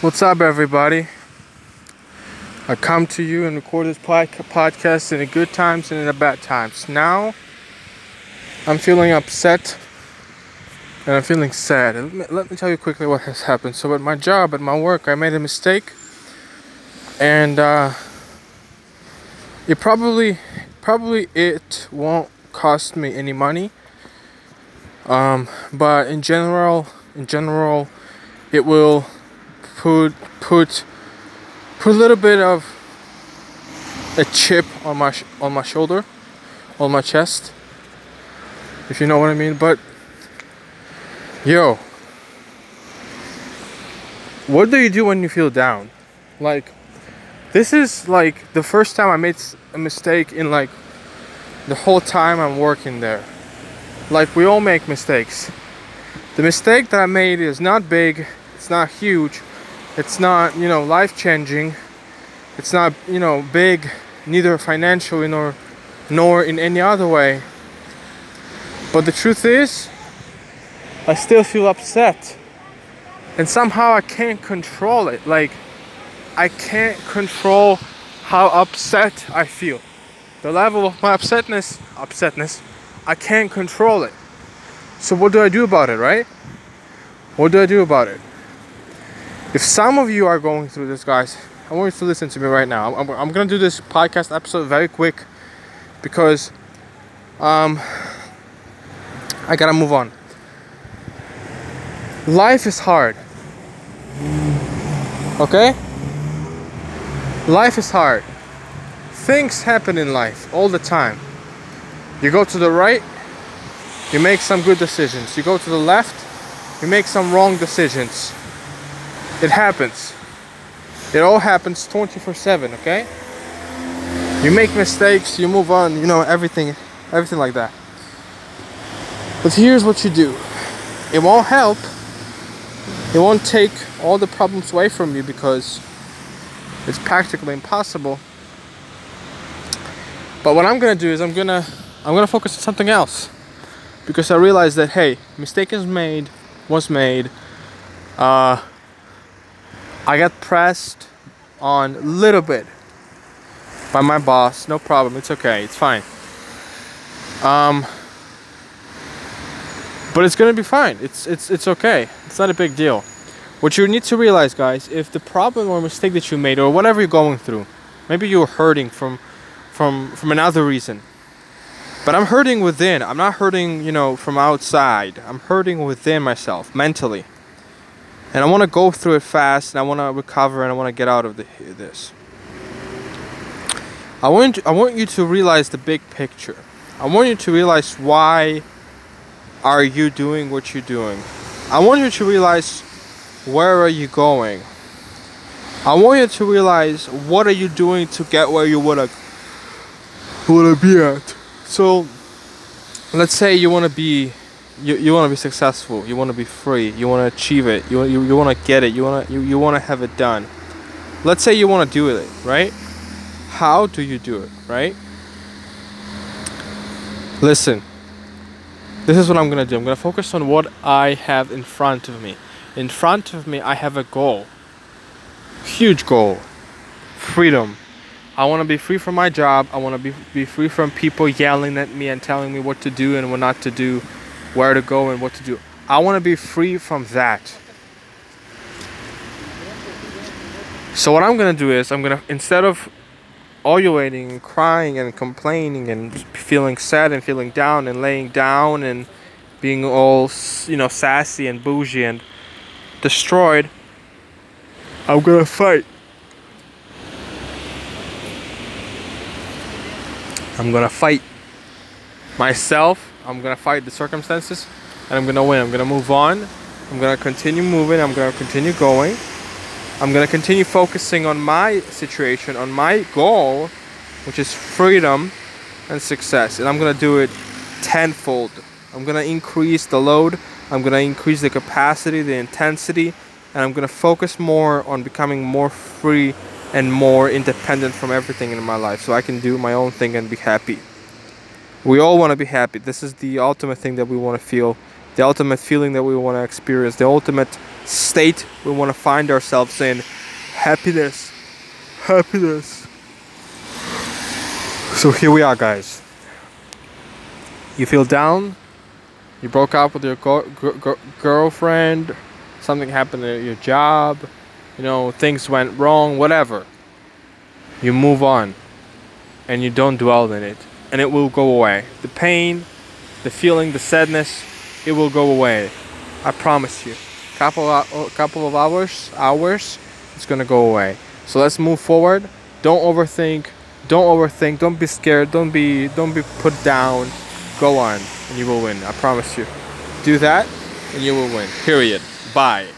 What's up, everybody? I come to you and record this podcast in the good times and in the bad times. Now, I'm feeling upset and I'm feeling sad. Let me, tell you quickly what has happened. So, at my job, at my work, I made a mistake, and uh, it probably, probably it won't cost me any money. Um, but in general, in general, it will put put put a little bit of a chip on my on my shoulder, on my chest, if you know what I mean. But yo, what do you do when you feel down? Like this is like the first time I made a mistake in like the whole time I'm working there. Like we all make mistakes. The mistake that I made is not big, it's not huge, it's not, you know, life changing. It's not, you know, big, neither financially nor nor in any other way. But the truth is, I still feel upset. And somehow I can't control it. Like I can't control how upset I feel. The level of my upsetness, upsetness, I can't control it. So what do I do about it, right? What do I do about it? If some of you are going through this, guys, I want you to listen to me right now. I'm, I'm gonna do this podcast episode very quick because um, I gotta move on. Life is hard. Okay? Life is hard. Things happen in life all the time. You go to the right, you make some good decisions. You go to the left, you make some wrong decisions. It happens. It all happens 24 7, okay? You make mistakes, you move on, you know, everything, everything like that. But here's what you do it won't help, it won't take all the problems away from you because it's practically impossible. But what I'm gonna do is I'm gonna I'm gonna focus on something else because I realized that hey, mistake is made, was made. Uh, I got pressed on a little bit by my boss. No problem. It's okay. It's fine. Um, but it's gonna be fine. It's it's it's okay. It's not a big deal. What you need to realize, guys, if the problem or mistake that you made or whatever you're going through, maybe you're hurting from from from another reason. But I'm hurting within. I'm not hurting, you know, from outside. I'm hurting within myself mentally and I want to go through it fast, and I want to recover, and I want to get out of the, this. I want I want you to realize the big picture. I want you to realize why are you doing what you're doing. I want you to realize where are you going. I want you to realize what are you doing to get where you wanna wanna be at. So let's say you wanna be you, you want to be successful you want to be free you want to achieve it you, you, you want to get it you want to you, you want to have it done. Let's say you want to do it right? How do you do it right? Listen this is what i'm to do. I'm to focus on what i have in front of me. In front of me i have a goal. Huge goal. Freedom. I want to be free from my job. I want to be, be free from people yelling at me and telling me what to do and what not to do where to go and what to do. I want to be free from that. So what I'm gonna do is I'm gonna instead of ululating and crying and complaining and feeling sad and feeling down and laying down and being all you know sassy and bougie and destroyed, I'm gonna fight. I'm gonna fight myself. I'm gonna fight the circumstances, and I'm gonna win. I'm gonna move on. I'm gonna continue moving. I'm gonna continue going. I'm gonna continue focusing on my situation, on my goal, which is freedom and success. And I'm gonna do it tenfold. I'm gonna increase the load. I'm gonna increase the capacity, the intensity, and I'm gonna focus more on becoming more free and more independent from everything in my life so I can do my own thing and be happy. We all want to be happy. This is the ultimate thing that we want to feel, the ultimate feeling that we want to experience, the ultimate state we want to find ourselves in. Happiness. Happiness. So here we are, guys. You feel down? You broke up with your go- girlfriend? Something happened at your job? You know, things went wrong, whatever. You move on and you don't dwell in it, and it will go away. The pain, the feeling, the sadness, it will go away. I promise you. Couple of, a couple of hours, hours, it's gonna go away. So let's move forward. Don't overthink. Don't overthink. Don't be scared. Don't be don't be put down. Go on, and you will win. I promise you. Do that, and you will win. Period. Bye.